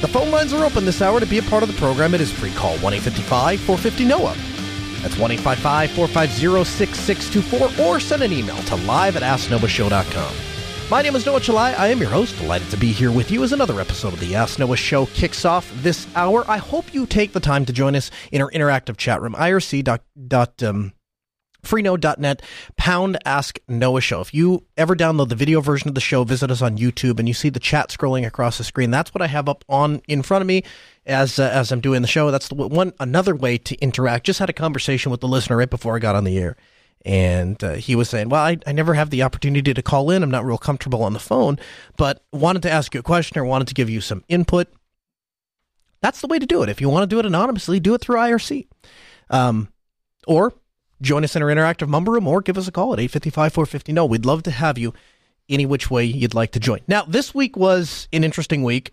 The phone lines are open this hour to be a part of the program. It is free call 1 855 450 NOAH. That's 1 855 450 6624 or send an email to live at asknoahshow.com. My name is Noah Chelliah. I am your host. Delighted to be here with you as another episode of the Ask Noah Show kicks off this hour. I hope you take the time to join us in our interactive chat room, irc. Dot, um, freenode.net pound ask noah show if you ever download the video version of the show visit us on youtube and you see the chat scrolling across the screen that's what i have up on in front of me as uh, as i'm doing the show that's the one another way to interact just had a conversation with the listener right before i got on the air and uh, he was saying, Well, I, I never have the opportunity to call in. I'm not real comfortable on the phone, but wanted to ask you a question or wanted to give you some input. That's the way to do it. If you want to do it anonymously, do it through IRC. Um, or join us in our interactive mumble room or give us a call at 855 450. No, we'd love to have you any which way you'd like to join. Now, this week was an interesting week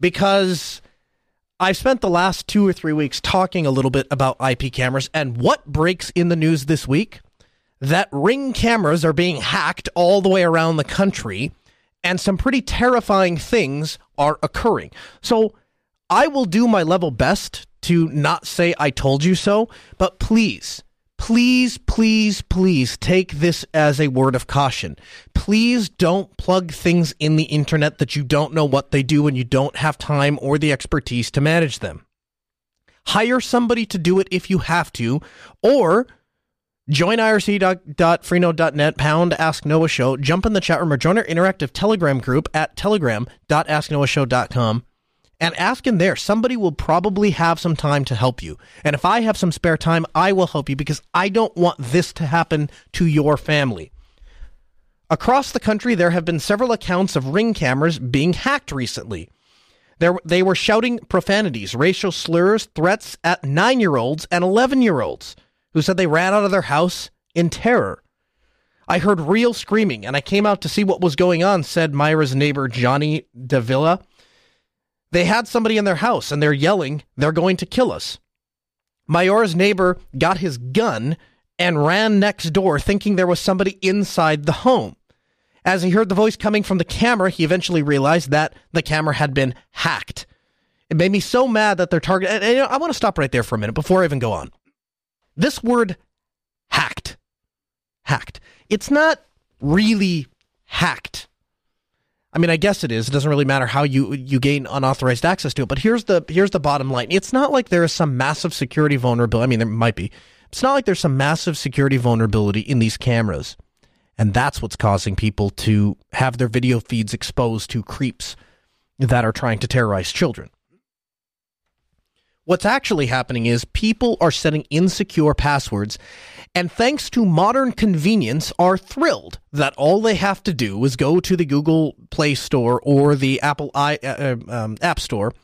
because I've spent the last two or three weeks talking a little bit about IP cameras, and what breaks in the news this week? That ring cameras are being hacked all the way around the country, and some pretty terrifying things are occurring. So I will do my level best to not say I told you so, but please please, please, please take this as a word of caution. Please don't plug things in the internet that you don't know what they do and you don't have time or the expertise to manage them. Hire somebody to do it if you have to, or join irc.freenode.net, pound Ask Noah Show, jump in the chat room, or join our interactive Telegram group at telegram.asknoahshow.com and ask in there. Somebody will probably have some time to help you. And if I have some spare time, I will help you because I don't want this to happen to your family. Across the country, there have been several accounts of ring cameras being hacked recently. There, they were shouting profanities, racial slurs, threats at nine year olds and 11 year olds who said they ran out of their house in terror. I heard real screaming and I came out to see what was going on, said Myra's neighbor Johnny Davila. They had somebody in their house and they're yelling, they're going to kill us. Myra's neighbor got his gun and ran next door thinking there was somebody inside the home. As he heard the voice coming from the camera, he eventually realized that the camera had been hacked. It made me so mad that their target. And, and, I want to stop right there for a minute before I even go on. This word hacked, hacked. It's not really hacked. I mean, I guess it is. It doesn't really matter how you you gain unauthorized access to it. But here's the here's the bottom line. It's not like there is some massive security vulnerability. I mean, there might be. It's not like there's some massive security vulnerability in these cameras. And that's what's causing people to have their video feeds exposed to creeps that are trying to terrorize children. What's actually happening is people are setting insecure passwords and thanks to modern convenience are thrilled that all they have to do is go to the Google Play Store or the Apple I, uh, uh, um, App Store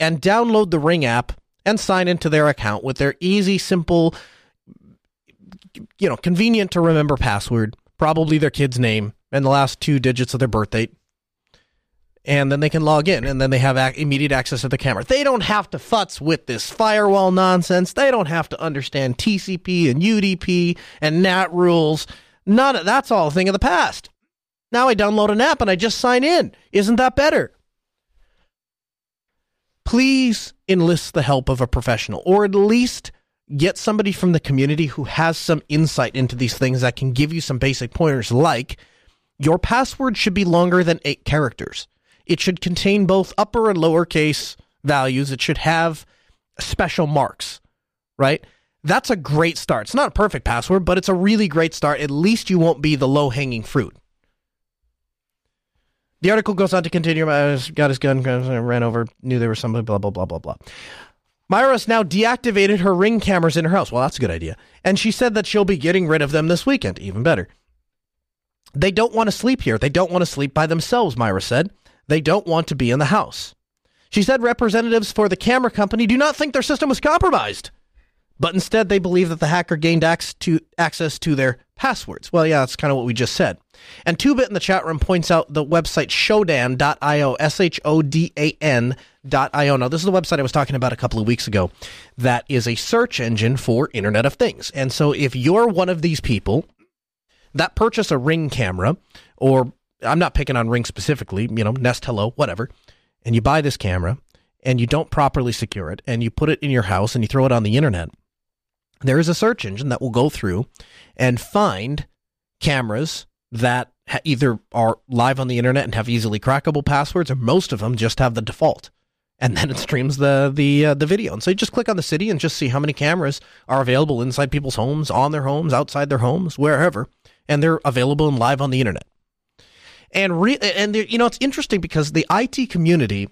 and download the Ring app and sign into their account with their easy, simple, you know, convenient to remember password, probably their kid's name and the last two digits of their birthday and then they can log in and then they have ac- immediate access to the camera. They don't have to futz with this firewall nonsense. They don't have to understand TCP and UDP and NAT rules. None of that's all a thing of the past. Now I download an app and I just sign in. Isn't that better? Please enlist the help of a professional or at least get somebody from the community who has some insight into these things that can give you some basic pointers like your password should be longer than 8 characters. It should contain both upper and lowercase values. It should have special marks, right? That's a great start. It's not a perfect password, but it's a really great start. At least you won't be the low hanging fruit. The article goes on to continue. I got his gun, ran over, knew there was somebody, blah, blah, blah, blah, blah. Myra's now deactivated her ring cameras in her house. Well, that's a good idea. And she said that she'll be getting rid of them this weekend. Even better. They don't want to sleep here. They don't want to sleep by themselves, Myra said. They don't want to be in the house. She said representatives for the camera company do not think their system was compromised, but instead they believe that the hacker gained access to, their passwords. Well, yeah, that's kind of what we just said. And Two Bit in the chat room points out the website shodan.io, S H O D A N.io. Now, this is the website I was talking about a couple of weeks ago. That is a search engine for Internet of Things. And so if you're one of these people that purchase a Ring camera, or I'm not picking on Ring specifically, you know, Nest Hello, whatever, and you buy this camera and you don't properly secure it and you put it in your house and you throw it on the internet, there is a search engine that will go through and find cameras that ha- either are live on the internet and have easily crackable passwords, or most of them just have the default. And then it streams the the uh, the video, and so you just click on the city and just see how many cameras are available inside people's homes, on their homes, outside their homes, wherever, and they're available and live on the internet. And re- and you know it's interesting because the IT community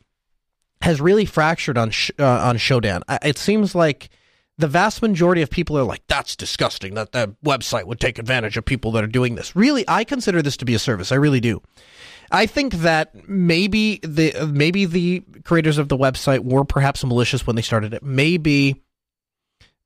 has really fractured on sh- uh, on Shodan. It seems like the vast majority of people are like, that's disgusting that the website would take advantage of people that are doing this. Really, I consider this to be a service. I really do. I think that maybe the maybe the creators of the website were perhaps malicious when they started it. Maybe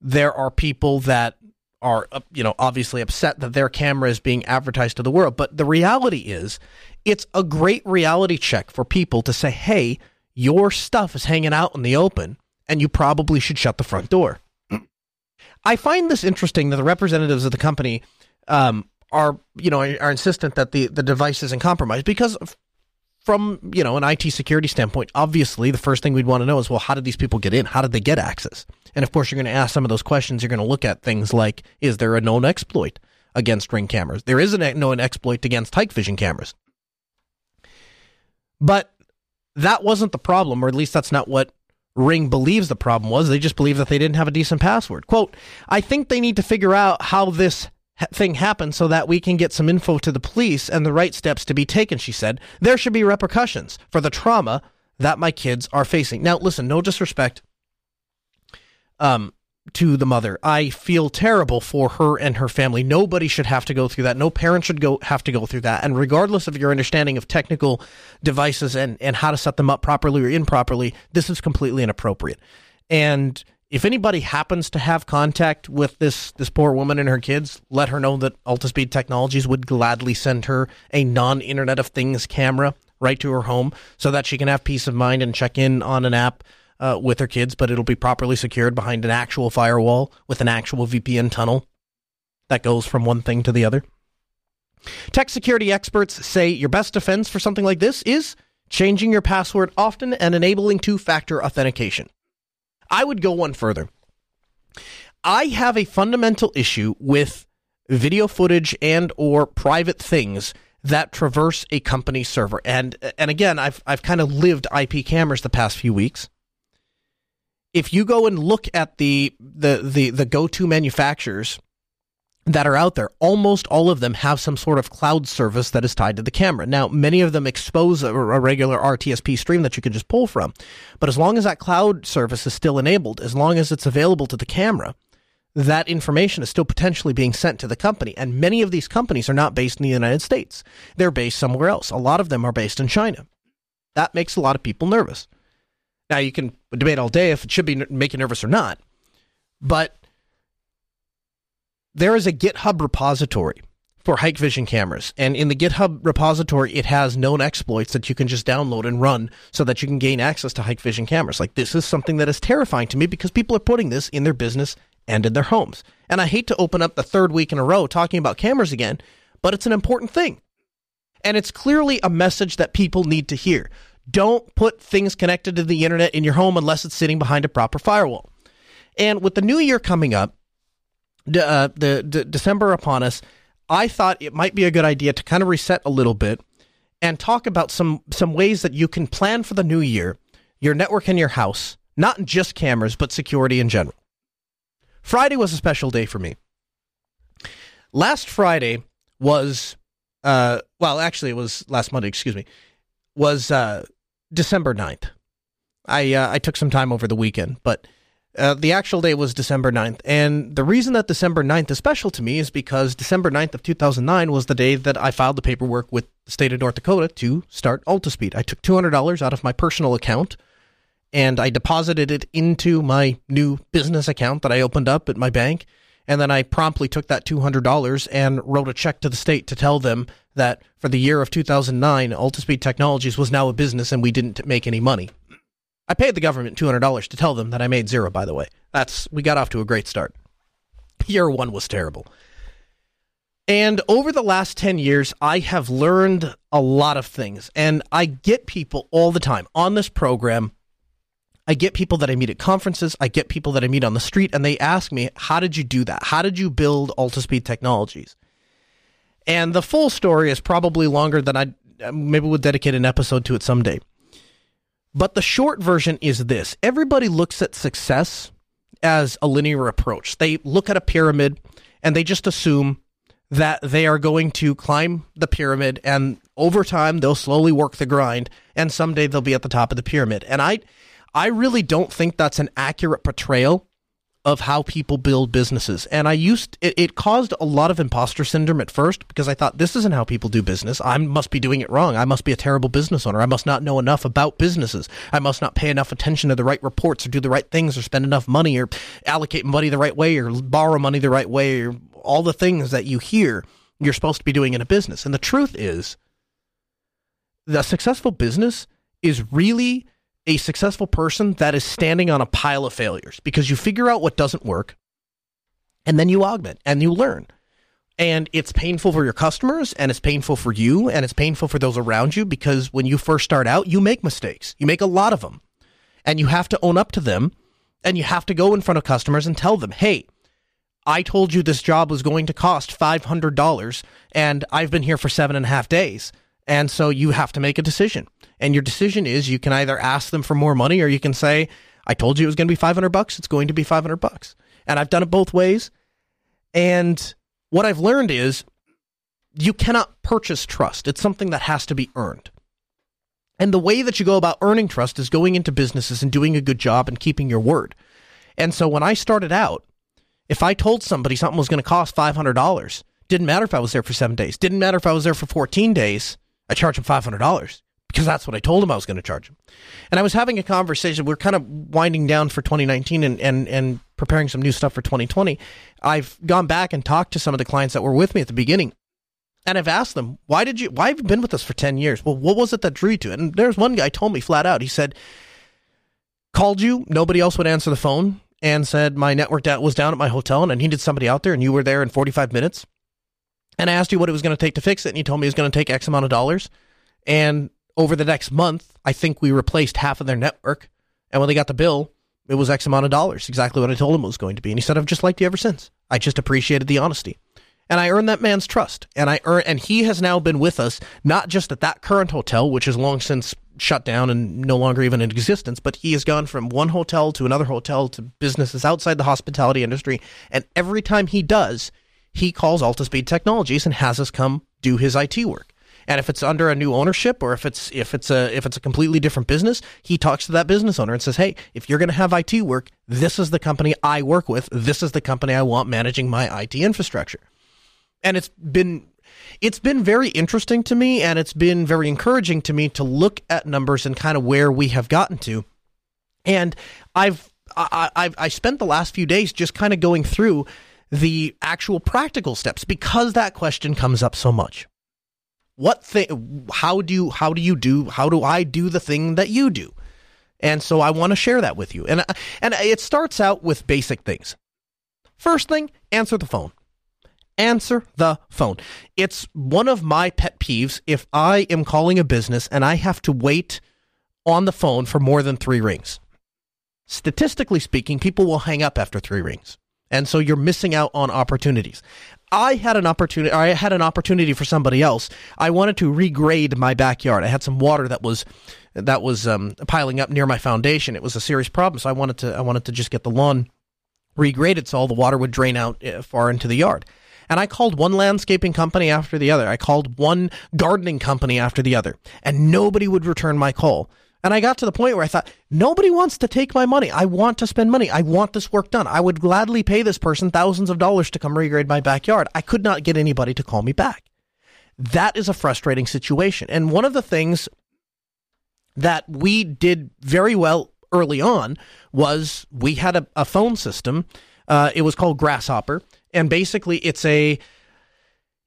there are people that are you know obviously upset that their camera is being advertised to the world, but the reality is it's a great reality check for people to say, "Hey, your stuff is hanging out in the open and you probably should shut the front door." I find this interesting that the representatives of the company um, are, you know, are insistent that the, the device isn't compromised because from, you know, an IT security standpoint, obviously the first thing we'd want to know is, well, how did these people get in? How did they get access? And of course, you're going to ask some of those questions. You're going to look at things like, is there a known exploit against ring cameras? There is a known exploit against Hikvision cameras. But that wasn't the problem, or at least that's not what Ring believes the problem was. They just believe that they didn't have a decent password. Quote, I think they need to figure out how this thing happened so that we can get some info to the police and the right steps to be taken, she said. There should be repercussions for the trauma that my kids are facing. Now, listen, no disrespect. Um, to the mother. I feel terrible for her and her family. Nobody should have to go through that. No parent should go have to go through that. And regardless of your understanding of technical devices and, and how to set them up properly or improperly, this is completely inappropriate. And if anybody happens to have contact with this this poor woman and her kids, let her know that Altispeed Technologies would gladly send her a non-Internet of Things camera right to her home so that she can have peace of mind and check in on an app uh, with her kids, but it'll be properly secured behind an actual firewall with an actual VPN tunnel that goes from one thing to the other. Tech security experts say your best defense for something like this is changing your password often and enabling two factor authentication. I would go one further. I have a fundamental issue with video footage and or private things that traverse a company server. And and again, I've I've kind of lived IP cameras the past few weeks if you go and look at the the the, the go to manufacturers that are out there, almost all of them have some sort of cloud service that is tied to the camera. Now, many of them expose a, a, regular RTSP stream that you can just pull from. But as long as that cloud service is still enabled, as long as it's available to the camera, that information is still potentially being sent to the company. And many of these companies are not based in the United States. They're based somewhere else. A lot of them are based in China. That makes a lot of people nervous. Now you can debate all day if it should be make you nervous or not, but there is a GitHub repository for Hikvision cameras, and in the GitHub repository, it has known exploits that you can just download and run so that you can gain access to Hikvision cameras. Like this is something that is terrifying to me because people are putting this in their business and in their homes. And I hate to open up the third week in a row talking about cameras again, but it's an important thing. And it's clearly a message that people need to hear. Don't put things connected to the internet in your home unless it's sitting behind a proper firewall. And with the new year coming up, uh, the, December upon us, I thought it might be a good idea to kind of reset a little bit and talk about some some ways that you can plan for the new year, your network in your house, not just cameras, but security in general. Friday was a special day for me. Last Friday was, uh, well, actually, it was last Monday. Excuse me was uh, December 9th. I uh, I took some time over the weekend, but uh, the actual day was December 9th. And the reason that December 9th is special to me is because December 9th of 2009 was the day that I filed the paperwork with the state of North Dakota to start Altispeed. I took $200 out of my personal account and I deposited it into my new business account that I opened up at my bank. And then I promptly took that $200 and wrote a check to the state to tell them that for the year of 2009, Altispeed Technologies was now a business and we didn't make any money. I paid the government $200 to tell them that I made zero, by the way. That's, we got off to a great start. Year one was terrible. And over the last 10 years, I have learned a lot of things. And I get people all the time on this program I get people that I meet at conferences, I get people that I meet on the street, and they ask me, How did you do that? How did you build Altispeed Technologies? And the full story is probably longer than I uh, maybe we'll dedicate an episode to it someday. But the short version is this everybody looks at success as a linear approach. They look at a pyramid and they just assume that they are going to climb the pyramid and over time they'll slowly work the grind and someday they'll be at the top of the pyramid. And I I really don't think that's an accurate portrayal of how people build businesses. And I used it, it, caused a lot of imposter syndrome at first because I thought this isn't how people do business. I must be doing it wrong. I must be a terrible business owner. I must not know enough about businesses. I must not pay enough attention to the right reports or do the right things or spend enough money or allocate money the right way or borrow money the right way or all the things that you hear you're supposed to be doing in a business. And the truth is the successful business is really a successful person that is standing on a pile of failures because you figure out what doesn't work and then you augment and you learn. And it's painful for your customers and it's painful for you and it's painful for those around you because when you first start out, you make mistakes. You make a lot of them and you have to own up to them and you have to go in front of customers and tell them, hey, I told you this job was going to cost $500 and I've been here for seven and a half days. And so you have to make a decision. And your decision is you can either ask them for more money or you can say, I told you it was going to be 500 bucks. It's going to be 500 bucks. And I've done it both ways. And what I've learned is you cannot purchase trust. It's something that has to be earned. And the way that you go about earning trust is going into businesses and doing a good job and keeping your word. And so when I started out, if I told somebody something was going to cost $500, didn't matter if I was there for seven days, didn't matter if I was there for 14 days, I charged them $500 because that's what I told him I was going to charge him. And I was having a conversation. We're kind of winding down for 2019 and, and, and preparing some new stuff for 2020. I've gone back and talked to some of the clients that were with me at the beginning. And I've asked them, why did you, why have you been with us for 10 years? Well, what was it that drew you to it? And there's one guy told me flat out, he said, called you, nobody else would answer the phone and said my network was down at my hotel and I needed somebody out there and you were there in 45 minutes and I asked you what it was going to take to fix it, and you told me it was going to take X amount of dollars. And over the next month, I think we replaced half of their network. And when they got the bill, it was X amount of dollars, exactly what I told him it was going to be. And he said, I've just liked you ever since. I just appreciated the honesty. And I earned that man's trust. And I earn, and he has now been with us, not just at that current hotel, which is long since shut down and no longer even in existence, but he has gone from one hotel to another hotel to businesses outside the hospitality industry. And every time he does, he calls Altispeed Technologies and has us come do his IT work. And if it's under a new ownership or if it's if it's a if it's a completely different business, he talks to that business owner and says, "Hey, if you're going to have IT work, this is the company I work with. This is the company I want managing my IT infrastructure." And it's been it's been very interesting to me and it's been very encouraging to me to look at numbers and kind of where we have gotten to. And I've I, I've I spent the last few days just kind of going through the actual practical steps because that question comes up so much. What thing how do you how do you do how do I do the thing that you do? And so I want to share that with you. And uh, and it starts out with basic things. First thing, answer the phone. Answer the phone. It's one of my pet peeves if I am calling a business and I have to wait on the phone for more than 3 rings. Statistically speaking, people will hang up after 3 rings and so you're missing out on opportunities. I had an opportunity. I had an opportunity for somebody else. I wanted to regrade my backyard. I had some water that was that was um, piling up near my foundation. It was a serious problem, so I wanted to I wanted to just get the lawn regraded so all the water would drain out uh, far into the yard. And I called one landscaping company after the other. I called one gardening company after the other, and nobody would return my call. And I got to the point where I thought, nobody wants to take my money. I want to spend money. I want this work done. I would gladly pay this person thousands of dollars to come regrade my backyard. I could not get anybody to call me back. That is a frustrating situation. And one of the things that we did very well early on was we had a, a phone system. Uh, it was called Grasshopper, and basically it's a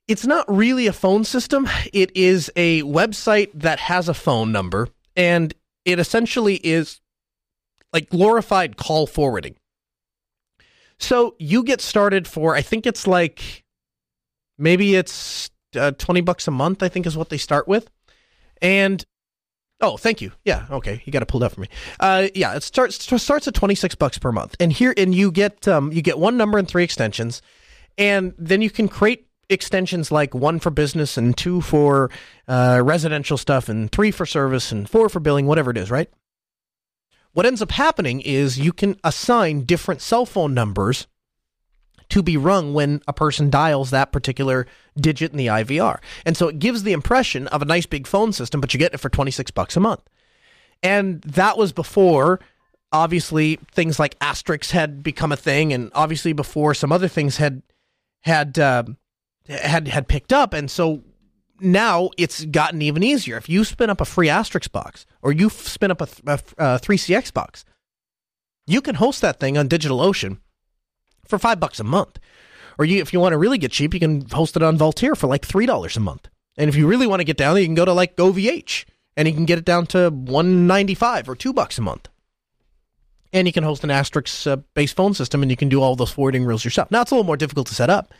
it's not really a phone system. It is a website that has a phone number, and it essentially is like glorified call forwarding. So you get started for, I think it's like, maybe it's uh, 20 bucks a month, I think is what they start with. And Oh, thank you. Yeah, okay. You got it pulled up for me. Uh, yeah, it starts starts at twenty six bucks per month, and here and you get um, you get one number and three extensions, and then you can create extensions like one for business and two for uh, residential stuff, and three for service and four for billing, whatever it is, right? What ends up happening is you can assign different cell phone numbers to be rung when a person dials that particular digit in the IVR. And so it gives the impression of a nice big phone system, but you get it for 26 bucks a month. And that was before obviously things like asterisks had become a thing and obviously before some other things had had uh, had had picked up and so now it's gotten even easier. If you spin up a free asterisk box or you spin up a, a, a 3CX box, you can host that thing on DigitalOcean for five bucks a month. Or you, if you want to really get cheap, you can host it on Vultr for like three dollars a month. And if you really want to get down, you can go to like OVH and you can get it down to one ninety five or two bucks a month. And you can host an asterisk uh, based phone system, and you can do all those forwarding rules yourself. Now it's a little more difficult to set up,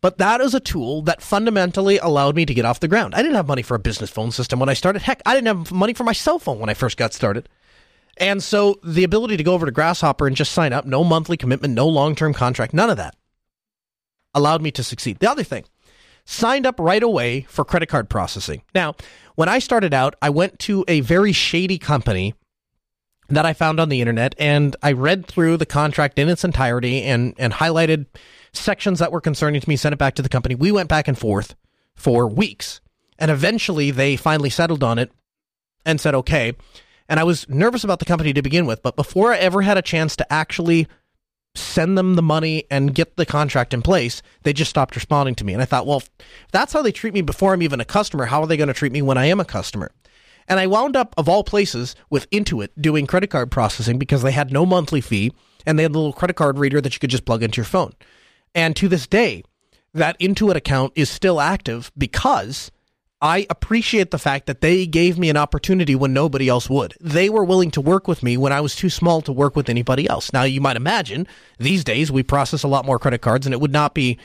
but that is a tool that fundamentally allowed me to get off the ground. I didn't have money for a business phone system when I started. Heck, I didn't have money for my cell phone when I first got started. And so the ability to go over to Grasshopper and just sign up, no monthly commitment, no long term contract, none of that allowed me to succeed. The other thing, signed up right away for credit card processing. Now, when I started out, I went to a very shady company that I found on the internet and I read through the contract in its entirety and, and highlighted sections that were concerning to me, sent it back to the company. We went back and forth for weeks. And eventually they finally settled on it and said, okay, and I was nervous about the company to begin with, but before I ever had a chance to actually send them the money and get the contract in place, they just stopped responding to me. And I thought, well, that's how they treat me before I'm even a customer, how are they going to treat me when I am a customer? And I wound up, of all places, with Intuit doing credit card processing because they had no monthly fee and they had a little credit card reader that you could just plug into your phone. And to this day, that Intuit account is still active because I appreciate the fact that they gave me an opportunity when nobody else would. They were willing to work with me when I was too small to work with anybody else. Now you might imagine these days we process a lot more credit cards and it would not be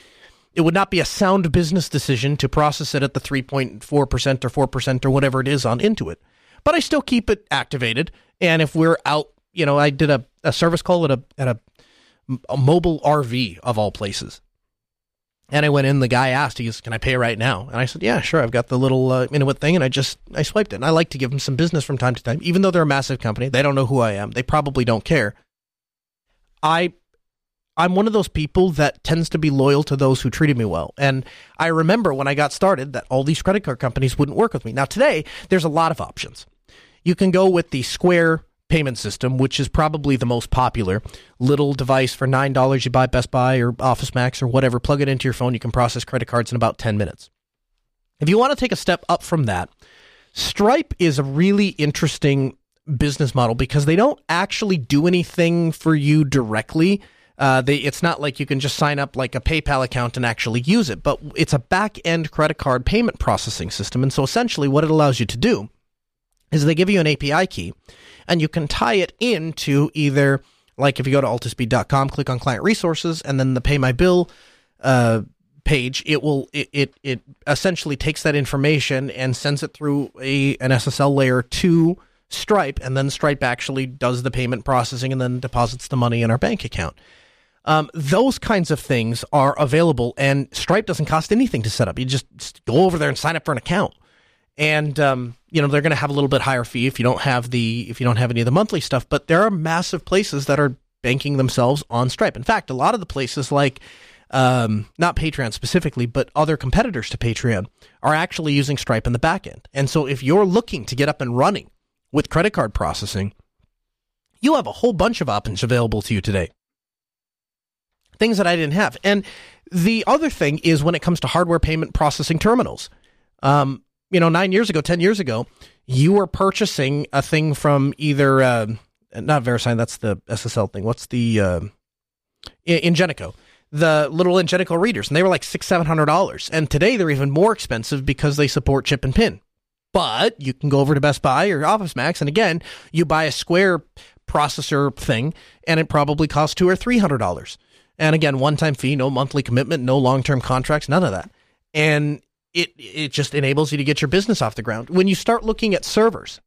it would not be a sound business decision to process it at the 3.4% or 4% or whatever it is on Intuit. But I still keep it activated and if we're out, you know, I did a, a service call at a at a, a mobile RV of all places and I went in. The guy asked, "He goes, can I pay right now?" And I said, "Yeah, sure. I've got the little uh, Intuit thing." And I just I swiped it. And I like to give them some business from time to time, even though they're a massive company. They don't know who I am. They probably don't care. I I'm one of those people that tends to be loyal to those who treated me well. And I remember when I got started that all these credit card companies wouldn't work with me. Now today, there's a lot of options. You can go with the Square payment system, which is probably the most popular. Little device for $9 you buy Best Buy or Office Max or whatever, plug it into your phone, you can process credit cards in about 10 minutes. If you want to take a step up from that, Stripe is a really interesting business model because they don't actually do anything for you directly. Uh, they, it's not like you can just sign up like a PayPal account and actually use it, but it's a back end credit card payment processing system. And so essentially, what it allows you to do is they give you an API key and you can tie it into either like if you go to altispeed.com, click on client resources, and then the pay my bill uh, page, it will it, it it essentially takes that information and sends it through a an SSL layer to Stripe, and then Stripe actually does the payment processing and then deposits the money in our bank account. Um, those kinds of things are available, and Stripe doesn't cost anything to set up. You just go over there and sign up for an account and um, you know they're going to have a little bit higher fee if you don't have the if you don't have any of the monthly stuff. But there are massive places that are banking themselves on Stripe. In fact, a lot of the places like um, not Patreon specifically, but other competitors to Patreon are actually using Stripe in the back end. And so if you're looking to get up and running with credit card processing, you have a whole bunch of options available to you today. Things that I didn't have. And the other thing is when it comes to hardware payment processing terminals. Um, you know, nine years ago, 10 years ago, you were purchasing a thing from either uh, not VeriSign. That's the SSL thing. What's the uh, Ingenico? The little Ingenico readers, and they were like six, seven hundred dollars. And today they're even more expensive because they support chip and pin. But you can go over to Best Buy or Office Max, and again, you buy a Square processor thing, and it probably costs two or three hundred dollars. And again, one time fee, no monthly commitment, no long term contracts, none of that. And it it just enables you to get your business off the ground. When you start looking at servers,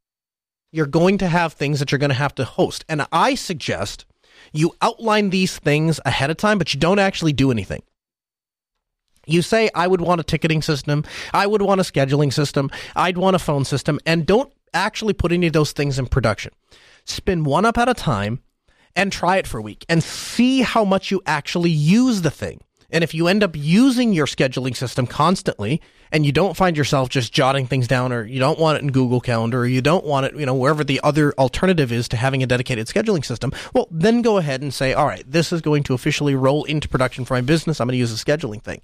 you're going to have things that you're going to have to host. And I suggest you outline these things ahead of time, but you don't actually do anything. You say, I would want a ticketing system, I would want a scheduling system, I'd want a phone system, and don't actually put any of those things in production. Spin one up at a time and try it for a week and see how much you actually use the thing. And if you end up using your scheduling system constantly and you don't find yourself just jotting things down or you don't want it in Google Calendar or you don't want it, you know, wherever the other alternative is to having a dedicated scheduling system, well, then go ahead and say, all right, this is going to officially roll into production for my business. I'm going to use a scheduling thing.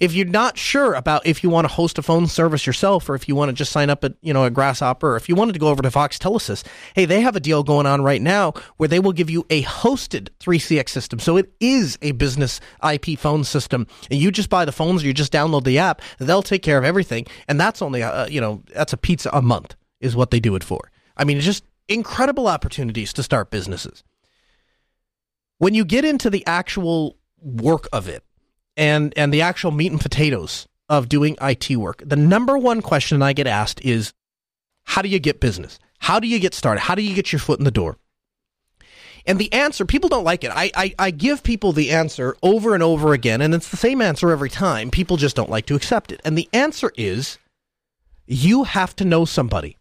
If you're not sure about if you want to host a phone service yourself or if you want to just sign up at, you know, a Grasshopper or if you wanted to go over to Vox Telesys, hey, they have a deal going on right now where they will give you a hosted 3CX system. So it is a business IP phone system and you just buy the phones or you just download the app. They'll take care of everything. And that's only, uh, you know, that's a pizza a month is what they do it for. I mean, it's just incredible opportunities to start businesses. When you get into the actual work of it, and and the actual meat and potatoes of doing IT work. The number one question I get asked is how do you get business? How do you get started? How do you get your foot in the door? And the answer, people don't like it. I, I, I, give people the answer over and over again, and it's the same answer every time. People just don't like to accept it. And the answer is you have to know somebody.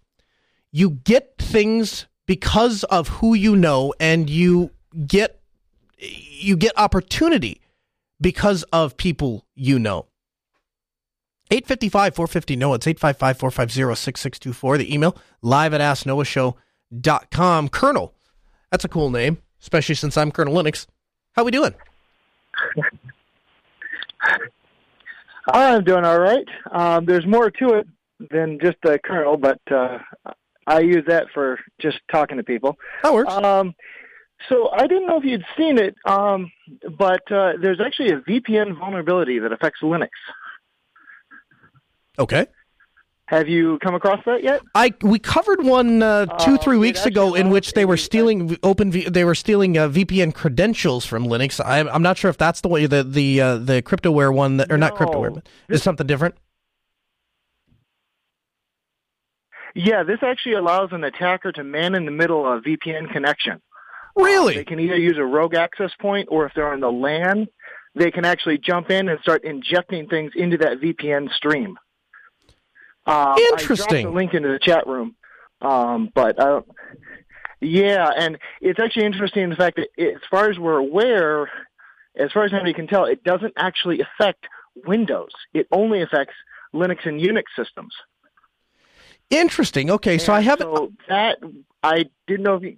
You get things because of who you know, and you get you get opportunity because of people you know. 855 450 NOAH. It's 855 450 6624. The email live at asknoahshow.com. Colonel, that's a cool name, especially since I'm Colonel Linux. How we doing? I'm doing all right. Um, there's more to it than just a Colonel, but uh, I use that for just talking to people. That works. Um, so I didn't know if you'd seen it, um, but uh, there's actually a VPN vulnerability that affects Linux. Okay. Have you come across that yet? I we covered one uh, two three uh, weeks ago in which they were stealing open v, they were stealing uh, VPN credentials from Linux. I, am not sure if that's the way the the uh, the cryptoware one that, or no. not cryptoware, but is something different. Yeah, this actually allows an attacker to man in the middle a VPN connection. Really? Um, they can either use a rogue access point or if they're on the LAN, they can actually jump in and start injecting things into that VPN stream. Um, Interesting. I dropped the link into the chat room, um, but uh, yeah, and it's actually interesting the fact that it, as far as we're aware, as far as anybody can tell, it doesn't actually affect Windows. It only affects Linux and Unix systems. Interesting. Okay, and so I haven't. So that I didn't know if you,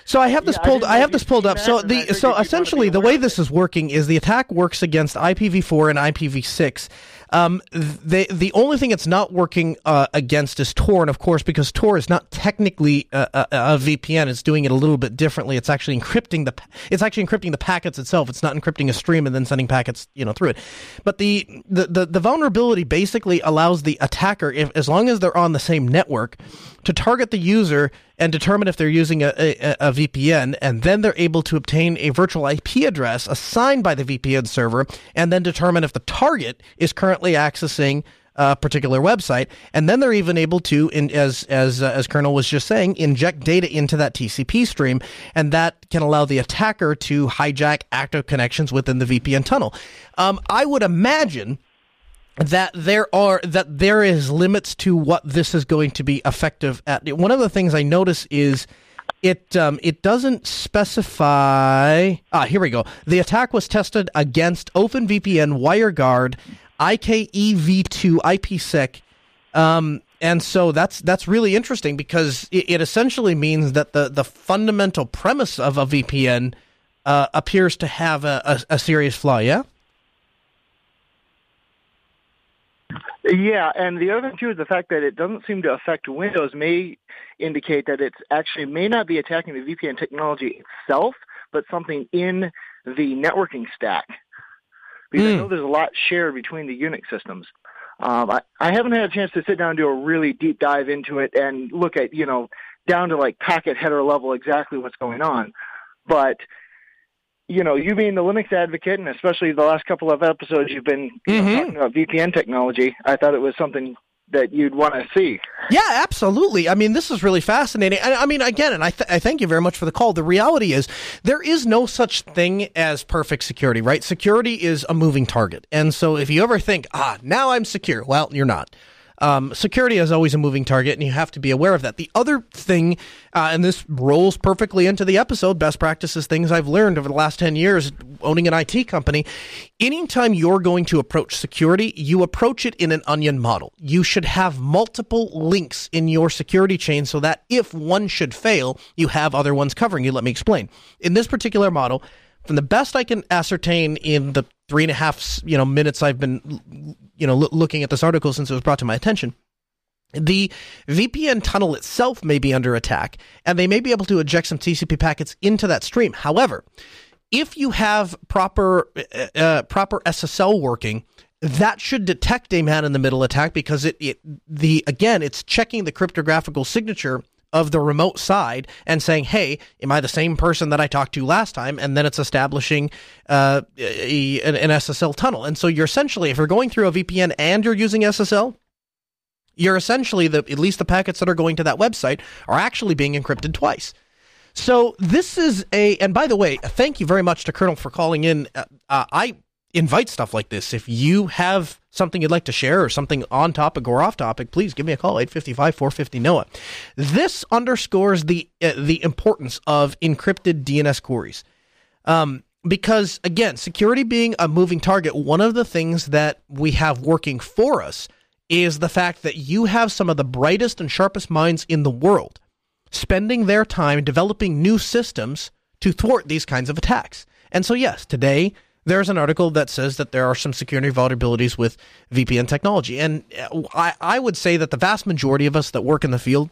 so I have this yeah, pulled. I, I have this pulled up. So the so essentially the way this is working is the attack works against IPv4 and IPv6. Um, the the only thing it's not working uh, against is Tor, and of course, because Tor is not technically a, a, a, VPN, it's doing it a little bit differently. It's actually encrypting the it's actually encrypting the packets itself. It's not encrypting a stream and then sending packets you know through it. But the the the, the vulnerability basically allows the attacker, if, as long as they're on the same network, to target the user and determine if they're using a, a, a, VPN, and then they're able to obtain a virtual IP address assigned by the VPN server, and then determine if the target is currently accessing a particular website, and then they're even able to, in, as as uh, as Colonel was just saying, inject data into that TCP stream, and that can allow the attacker to hijack active connections within the VPN tunnel. Um, I would imagine that there are that there is limits to what this is going to be effective at. One of the things I notice is it um, it doesn't specify. Ah, here we go. The attack was tested against OpenVPN, WireGuard, IKEv2, IPsec. Um, and so that's that's really interesting because it, it, essentially means that the, the fundamental premise of a VPN uh, appears to have a, a, a serious flaw. Yeah. Yeah, and the other thing too is the fact that it doesn't seem to affect Windows may indicate that it's actually may not be attacking the VPN technology itself, but something in the networking stack. Because mm. I know there's a lot shared between the Unix systems. Um, I, I haven't had a chance to sit down and do a really deep dive into it and look at, you know, down to like packet header level exactly what's going on. But you know, you being the Linux advocate, and especially the last couple of episodes you've been mm-hmm. know, talking about VPN technology, I thought it was something that you'd want to see. Yeah, absolutely. I mean, this is really fascinating. I, I mean, again, and I, th- I thank you very much for the call. The reality is there is no such thing as perfect security, right? Security is a moving target. And so if you ever think, ah, now I'm secure, well, you're not. Um, security is always a moving target, and you have to be aware of that. The other thing, uh, and this rolls perfectly into the episode best practices, things I've learned over the last 10 years owning an IT company. Anytime you're going to approach security, you approach it in an onion model. You should have multiple links in your security chain so that if one should fail, you have other ones covering you. Let me explain. In this particular model, from the best I can ascertain in the three and a half you know minutes I've been you know looking at this article since it was brought to my attention. The VPN tunnel itself may be under attack, and they may be able to eject some TCP packets into that stream. However, if you have proper uh, proper SSL working, that should detect a man in the middle attack because it, it the again it's checking the cryptographical signature of the remote side and saying, "Hey, am I the same person that I talked to last time?" And then it's establishing uh, a, an, SSL tunnel. And so you're essentially, if you're going through a VPN and you're using SSL, you're essentially the at least the packets that are going to that website are actually being encrypted twice. So this is a, and by the way, thank you very much to Colonel for calling in. Uh, uh, I invite stuff like this. If you have something you'd like to share or something on topic or off topic, please give me a call 855-450-NOAH. This underscores the uh, the importance of encrypted DNS queries. Um, because again, security being a moving target, one of the things that we have working for us is the fact that you have some of the brightest and sharpest minds in the world spending their time developing new systems to thwart these kinds of attacks. And so yes, today there's an article that says that there are some security vulnerabilities with VPN technology. And I, I would say that the vast majority of us that work in the field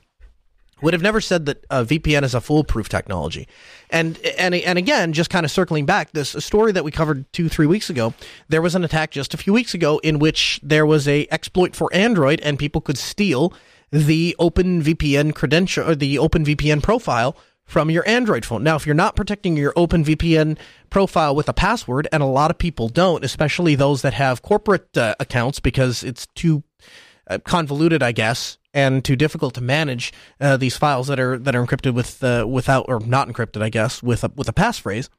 would have never said that uh, VPN is a foolproof technology. And and and again, just kind of circling back, this story that we covered two three weeks ago, there was an attack just a few weeks ago in which there was a exploit for Android, and people could steal the OpenVPN credential or the OpenVPN profile from your Android phone. Now, if you're not protecting your OpenVPN profile with a password, and a lot of people don't, especially those that have corporate uh, accounts because it's too uh, convoluted, I guess, and too difficult to manage uh, these files that are that are encrypted with uh, without or not encrypted, I guess, with a, with a passphrase,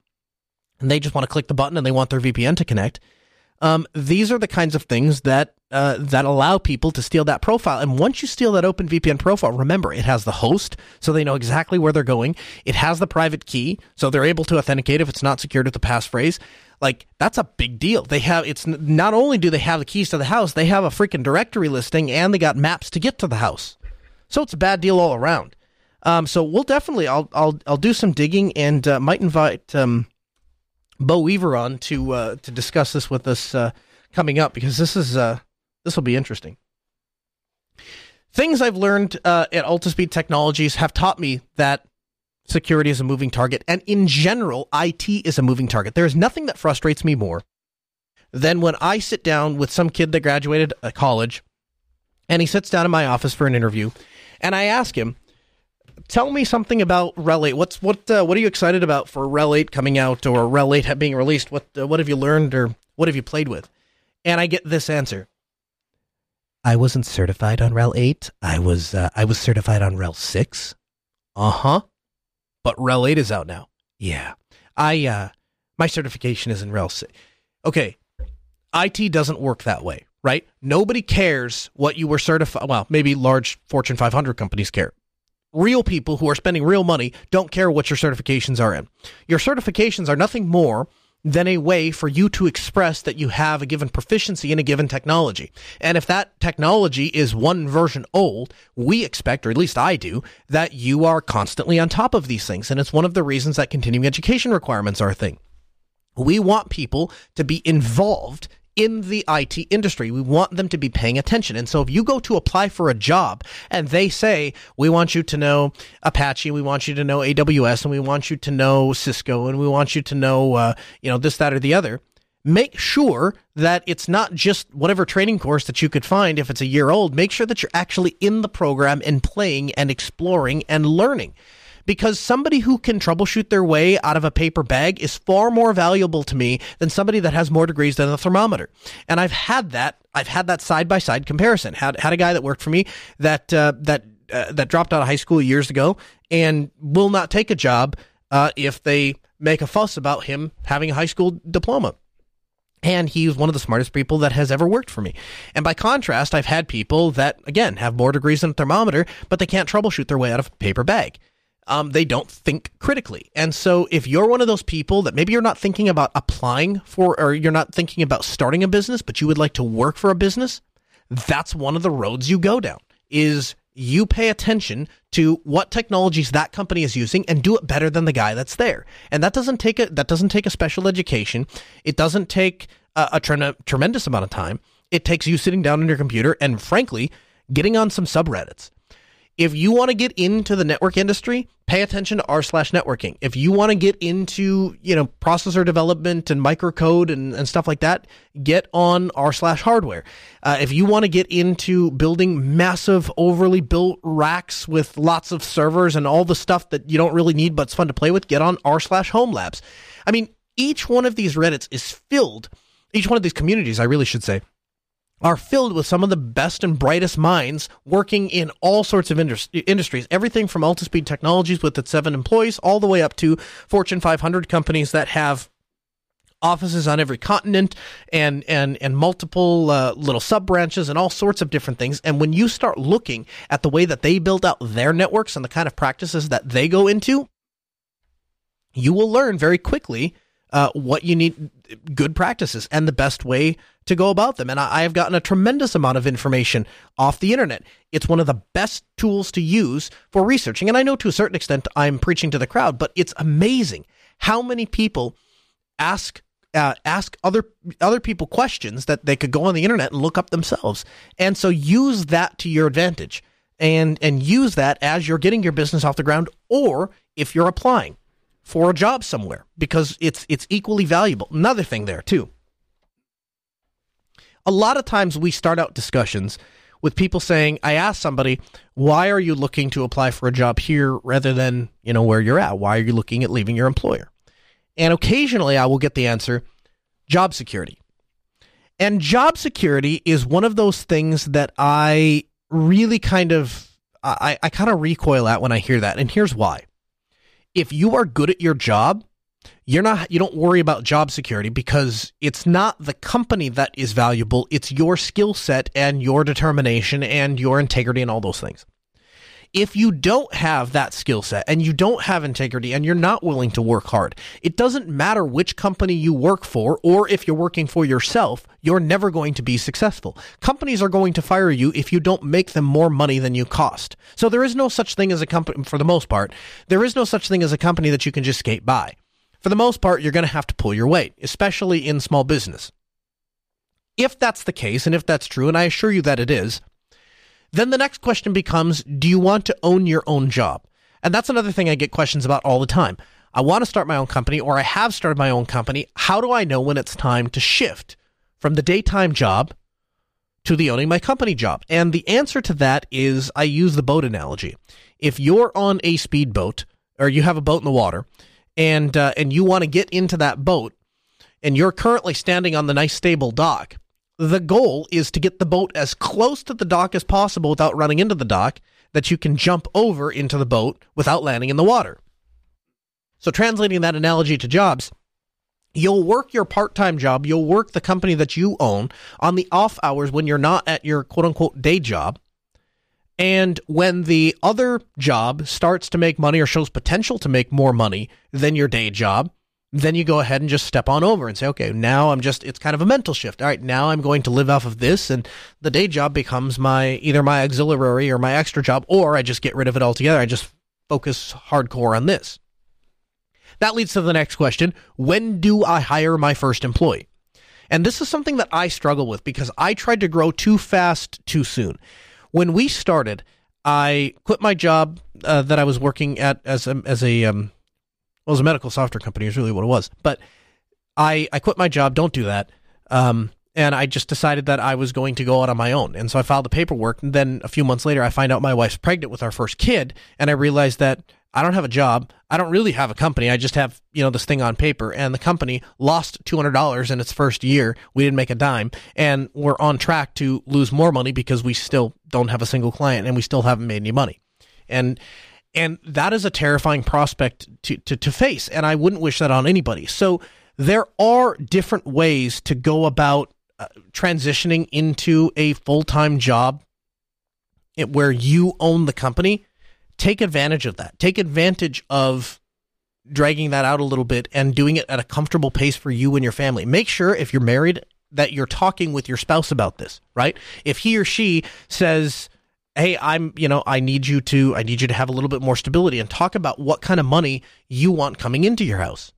and they just want to click the button and they want their VPN to connect. Um, these are the kinds of things that uh, that allow people to steal that profile. And once you steal that OpenVPN profile, remember it has the host, so they know exactly where they're going. It has the private key, so they're able to authenticate if it's not secured with the passphrase. Like that's a big deal. They have it's not only do they have the keys to the house, they have a freaking directory listing, and they got maps to get to the house. So it's a bad deal all around. Um, so we'll definitely I'll I'll I'll do some digging and uh, might invite um, Bo Weaver on to uh, to discuss this with us uh, coming up because this is uh, this will be interesting. Things I've learned uh, at Altispeed Technologies have taught me that security is a moving target, and in general, IT is a moving target. There is nothing that frustrates me more than when I sit down with some kid that graduated a college, and he sits down in my office for an interview, and I ask him, tell me something about RHEL 8. What's what? Uh, what are you excited about for RHEL 8 coming out or RHEL 8 being released? What uh, what have you learned or what have you played with? And I get this answer. I wasn't certified on RHEL 8. I was uh, I was certified on RHEL 6. Uh huh. But RHEL 8 is out now. Yeah. I uh my certification is in RHEL 6. Okay. IT doesn't work that way, right? Nobody cares what you were certified. Well, maybe large Fortune 500 companies care real people who are spending real money don't care what your certifications are in. Your certifications are nothing more than a way for you to express that you have a given proficiency in a given technology. And if that technology is one version old, we expect, or at least I do, that you are constantly on top of these things. And it's one of the reasons that continuing education requirements are a thing. We want people to be involved in the IT industry. We want them to be paying attention. And so if you go to apply for a job and they say, we want you to know Apache, we want you to know AWS, and we want you to know Cisco, and we want you to know, uh, you know, this, that, or the other, make sure that it's not just whatever training course that you could find if it's a year old. Make sure that you're actually in the program and playing and exploring and learning because somebody who can troubleshoot their way out of a paper bag is far more valuable to me than somebody that has more degrees than a thermometer. And I've had that. I've had that side by side comparison. Had had a guy that worked for me that uh, that uh, that dropped out of high school years ago and will not take a job uh, if they make a fuss about him having a high school diploma. And he's one of the smartest people that has ever worked for me. And by contrast, I've had people that, again, have more degrees than a thermometer, but they can't troubleshoot their way out of a paper bag um, they don't think critically. And so if you're one of those people that maybe you're not thinking about applying for, or you're not thinking about starting a business, but you would like to work for a business, that's one of the roads you go down is you pay attention to what technologies that company is using and do it better than the guy that's there. And that doesn't take a, that doesn't take a special education. It doesn't take a, a tre- tremendous amount of time. It takes you sitting down on your computer and frankly, getting on some subreddits if you want to get into the network industry, pay attention to r slash networking. If you want to get into, you know, processor development and microcode and, and stuff like that, get on r slash hardware. Uh, if you want to get into building massive, overly built racks with lots of servers and all the stuff that you don't really need but it's fun to play with, get on r slash home labs. I mean, each one of these Reddits is filled, each one of these communities, I really should say, are filled with some of the best and brightest minds working in all sorts of indus- industries. Everything from Altispeed Technologies with its seven employees, all the way up to Fortune 500 companies that have offices on every continent and and and multiple uh, little sub branches and all sorts of different things. And when you start looking at the way that they build out their networks and the kind of practices that they go into, you will learn very quickly uh, what you need good practices and the best way to go about them. And I, have gotten a tremendous amount of information off the internet. It's one of the best tools to use for researching. And I know to a certain extent I'm preaching to the crowd, but it's amazing how many people ask uh, ask other other people questions that they could go on the internet and look up themselves. And so use that to your advantage and and use that as you're getting your business off the ground or if you're applying for a job somewhere because it's it's equally valuable. Another thing there too. A lot of times we start out discussions with people saying, I ask somebody, why are you looking to apply for a job here rather than, you know, where you're at? Why are you looking at leaving your employer? And occasionally I will get the answer, job security. And job security is one of those things that I really kind of I, I kind of recoil at when I hear that. And here's why if you are good at your job, you're not you don't worry about job security because it's not the company that is valuable, it's your skill set and your determination and your integrity and all those things. If you don't have that skill set and you don't have integrity and you're not willing to work hard, it doesn't matter which company you work for or if you're working for yourself, you're never going to be successful. Companies are going to fire you if you don't make them more money than you cost. So there is no such thing as a company, for the most part, there is no such thing as a company that you can just skate by. For the most part, you're going to have to pull your weight, especially in small business. If that's the case, and if that's true, and I assure you that it is, then the next question becomes do you want to own your own job? And that's another thing I get questions about all the time. I want to start my own company or I have started my own company. How do I know when it's time to shift from the daytime job to the owning my company job? And the answer to that is I use the boat analogy. If you're on a speedboat or you have a boat in the water and uh, and you want to get into that boat and you're currently standing on the nice stable dock the goal is to get the boat as close to the dock as possible without running into the dock that you can jump over into the boat without landing in the water. So, translating that analogy to jobs, you'll work your part time job, you'll work the company that you own on the off hours when you're not at your quote unquote day job. And when the other job starts to make money or shows potential to make more money than your day job, then you go ahead and just step on over and say, okay, now I'm just, it's kind of a mental shift. All right, now I'm going to live off of this, and the day job becomes my either my auxiliary or my extra job, or I just get rid of it altogether. I just focus hardcore on this. That leads to the next question When do I hire my first employee? And this is something that I struggle with because I tried to grow too fast too soon. When we started, I quit my job uh, that I was working at as a, as a um, well, as a medical software company is really what it was. But I I quit my job. Don't do that. Um, and I just decided that I was going to go out on my own. And so I filed the paperwork. And then a few months later, I find out my wife's pregnant with our first kid, and I realized that I don't have a job. I don't really have a company. I just have, you know, this thing on paper. And the company lost $200 in its first year. We didn't make a dime. And we're on track to lose more money because we still don't have a single client and we still haven't made any money. And and that is a terrifying prospect to, to, to face. And I wouldn't wish that on anybody. So there are different ways to go about uh, transitioning into a full time job where you own the company take advantage of that. Take advantage of dragging that out a little bit and doing it at a comfortable pace for you and your family. Make sure if you're married that you're talking with your spouse about this, right? If he or she says, "Hey, I'm, you know, I need you to I need you to have a little bit more stability and talk about what kind of money you want coming into your house."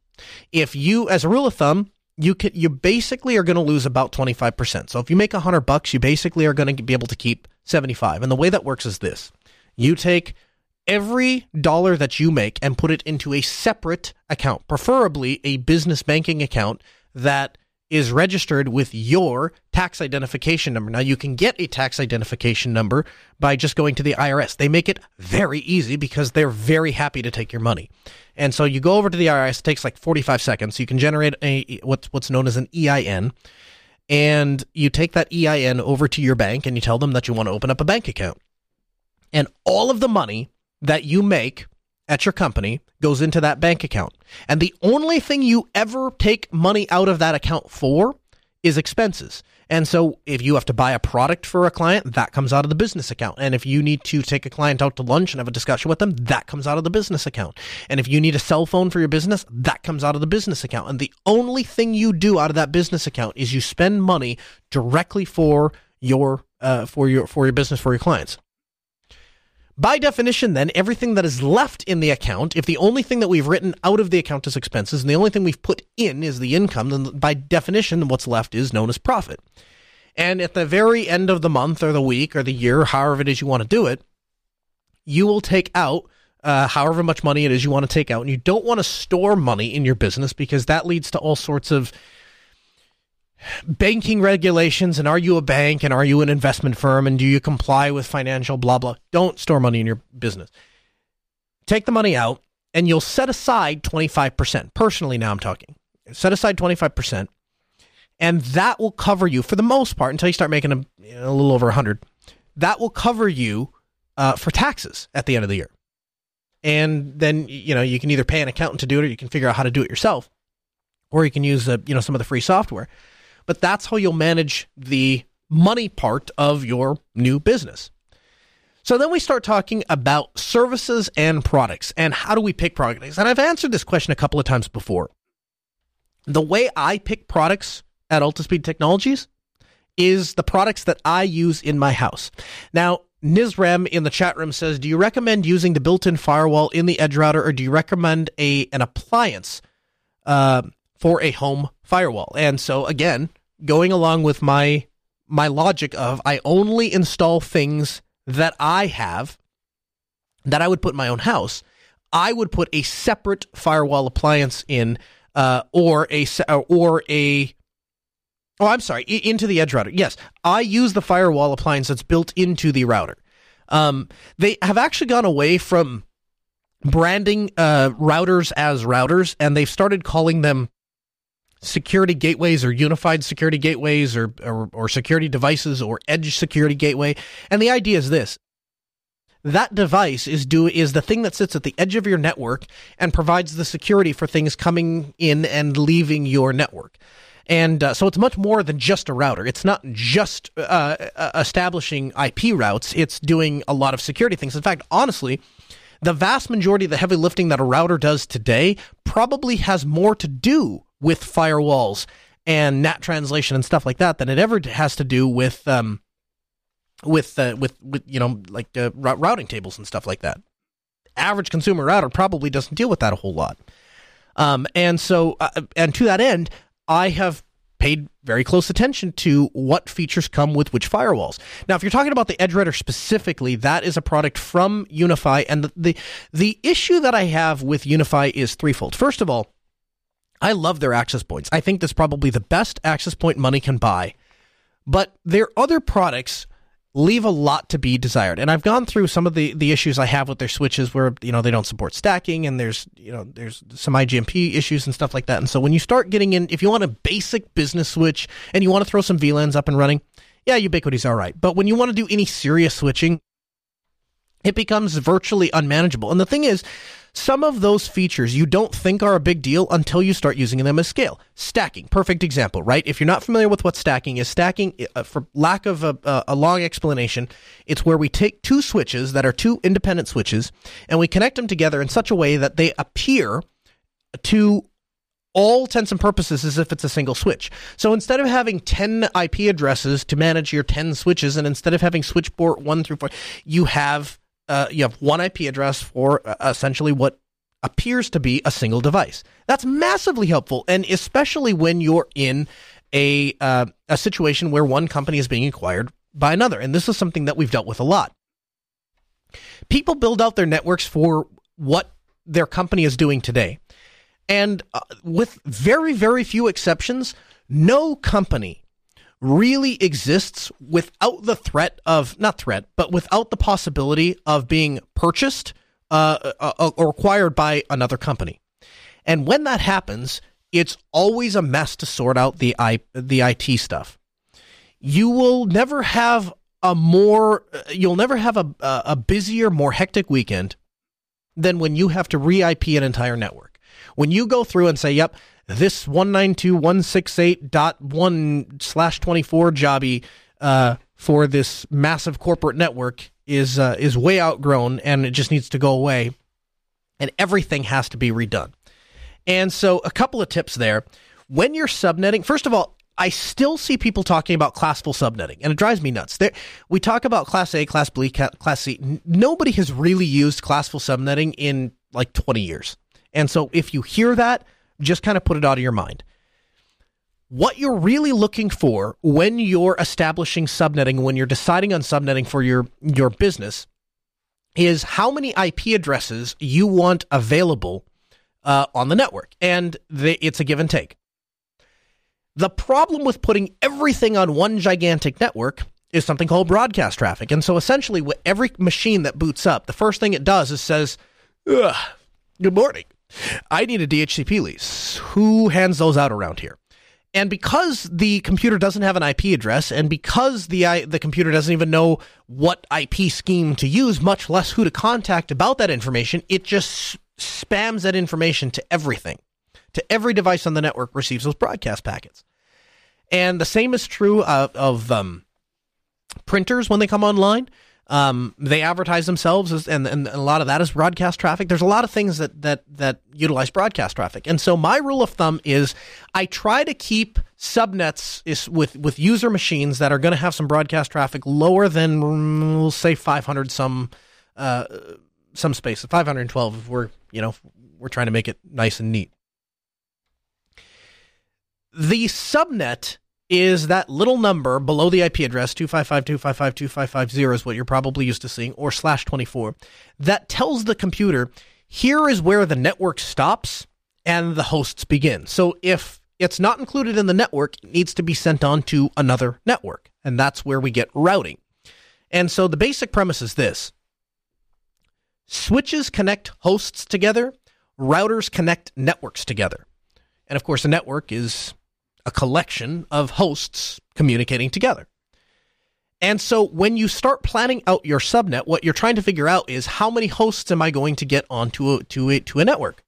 If you as a rule of thumb, you can you basically are going to lose about 25%. So if you make 100 bucks, you basically are going to be able to keep 75. And the way that works is this. You take every dollar that you make and put it into a separate account, preferably a business banking account that is registered with your tax identification number. Now, you can get a tax identification number by just going to the IRS. They make it very easy because they're very happy to take your money. And so you go over to the IRS, it takes like 45 seconds. You can generate a what's what's known as an EIN. And you take that EIN over to your bank and you tell them that you want to open up a bank account. And all of the money that you make at your company goes into that bank account. And the only thing you ever take money out of that account for is expenses. And so if you have to buy a product for a client, that comes out of the business account. And if you need to take a client out to lunch and have a discussion with them, that comes out of the business account. And if you need a cell phone for your business, that comes out of the business account. And the only thing you do out of that business account is you spend money directly for your uh, for your for your business for your clients. By definition, then, everything that is left in the account, if the only thing that we've written out of the account is expenses and the only thing we've put in is the income, then by definition, what's left is known as profit. And at the very end of the month or the week or the year, however it is you want to do it, you will take out uh, however much money it is you want to take out. And you don't want to store money in your business because that leads to all sorts of banking regulations and are you a bank and are you an investment firm and do you comply with financial blah blah? Don't store money in your business. Take the money out and you'll set aside 25% personally now i'm talking. Set aside 25% and that will cover you for the most part until you start making a, a little over 100 that will cover you uh, for taxes at the end of the year. And then you know you can either pay an accountant to do it or you can figure out how to do it yourself or you can use uh, you know some of the free software but that's how you'll manage the money part of your new business. So then we start talking about services and products and how do we pick products? And I've answered this question a couple of times before. The way I pick products at Altispeed Technologies is the products that I use in my house. Now, Nizram in the chat room says, "Do you recommend using the built-in firewall in the edge router, or do you recommend a an appliance uh, for a home firewall?" And so again, going along with my my logic of I only install things that I have that I would put in my own house, I would put a separate firewall appliance in, uh, or a or a oh, I'm sorry, into the edge router. Yes, I use the firewall appliance that's built into the router. Um, they have actually gone away from branding uh, routers as routers, and they've started calling them security gateways or unified security gateways or, or, or security devices or edge security gateway. And the idea is this. That device is do is the thing that sits at the edge of your network and provides the security for things coming in and leaving your network. And uh, so it's much more than just a router. It's not just uh, uh establishing IP routes, it's doing a lot of security things. In fact, honestly, the vast majority of the heavy lifting that a router does today probably has more to do with firewalls and NAT translation and stuff like that than it ever has to do with um, with uh, with with you know like uh, routing tables and stuff like that. Average consumer router probably doesn't deal with that a whole lot. Um, and so uh, and to that end, I have paid very close attention to what features come with which firewalls. Now, if you're talking about the EdgeRouter specifically, that is a product from UniFi, and the, the the issue that I have with UniFi is threefold. First of all, I love their access points. I think that's probably the best access point money can buy. But their other products leave a lot to be desired. And I've gone through some of the, the issues I have with their switches where, you know, they don't support stacking and there's, you know, there's some IGMP issues and stuff like that. And so when you start getting in, if you want a basic business switch and you want to throw some VLANs up and running, yeah, Ubiquiti's all right. But when you want to do any serious switching, it becomes virtually unmanageable. And the thing is, some of those features you don't think are a big deal until you start using them as scale. Stacking, perfect example, right? If you're not familiar with what stacking is, stacking, uh, for lack of a, a long explanation, it's where we take two switches that are two independent switches and we connect them together in such a way that they appear to all intents and purposes as if it's a single switch. So instead of having 10 IP addresses to manage your 10 switches, and instead of having switch port 1 through 4, you have uh, you have one IP address for uh, essentially what appears to be a single device. That's massively helpful, and especially when you're in a uh, a situation where one company is being acquired by another. And this is something that we've dealt with a lot. People build out their networks for what their company is doing today, and uh, with very very few exceptions, no company really exists without the threat of not threat, but without the possibility of being purchased uh, uh, uh or acquired by another company. And when that happens, it's always a mess to sort out the I, the IT stuff. You will never have a more you'll never have a a busier, more hectic weekend than when you have to re-IP an entire network. When you go through and say, "Yep, this 192.168.1 slash 24 jobby uh, for this massive corporate network is uh, is way outgrown and it just needs to go away and everything has to be redone. And so a couple of tips there. When you're subnetting, first of all, I still see people talking about classful subnetting, and it drives me nuts. There, we talk about Class A, Class B, Class C. Nobody has really used classful subnetting in like 20 years. And so if you hear that, just kind of put it out of your mind. What you're really looking for when you're establishing subnetting, when you're deciding on subnetting for your, your business, is how many IP addresses you want available uh, on the network. And the, it's a give and take. The problem with putting everything on one gigantic network is something called broadcast traffic. And so essentially, with every machine that boots up, the first thing it does is says, Good morning. I need a DHCP lease. Who hands those out around here? And because the computer doesn't have an IP address, and because the the computer doesn't even know what IP scheme to use, much less who to contact about that information, it just spams that information to everything, to every device on the network receives those broadcast packets. And the same is true of, of um, printers when they come online. Um, they advertise themselves, as, and, and a lot of that is broadcast traffic. There's a lot of things that that that utilize broadcast traffic, and so my rule of thumb is I try to keep subnets is with with user machines that are going to have some broadcast traffic lower than we'll say 500 some uh, some space, 512 if we're you know we're trying to make it nice and neat. The subnet is that little number below the IP address, 255.255.255.0 is what you're probably used to seeing, or slash 24, that tells the computer, here is where the network stops and the hosts begin. So if it's not included in the network, it needs to be sent on to another network. And that's where we get routing. And so the basic premise is this switches connect hosts together, routers connect networks together. And of course, a network is a collection of hosts communicating together. And so when you start planning out your subnet, what you're trying to figure out is how many hosts am I going to get onto a, to a, to a network?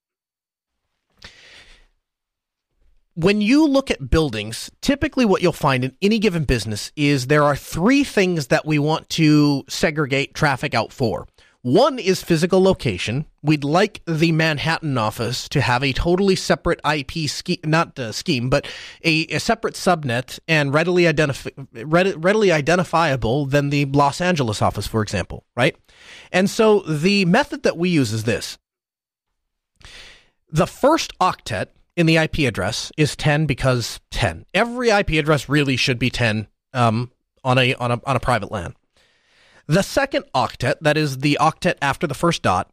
When you look at buildings, typically what you'll find in any given business is there are three things that we want to segregate traffic out for. One is physical location. We'd like the Manhattan office to have a totally separate IP scheme, not uh, scheme, but a, a, separate subnet and readily, identifi- readily identifiable than the Los Angeles office, for example, right? And so the method that we use is this. The first octet in the IP address is 10 because 10. Every IP address really should be 10 um, on a on a on a private LAN. The second octet, that is the octet after the first dot,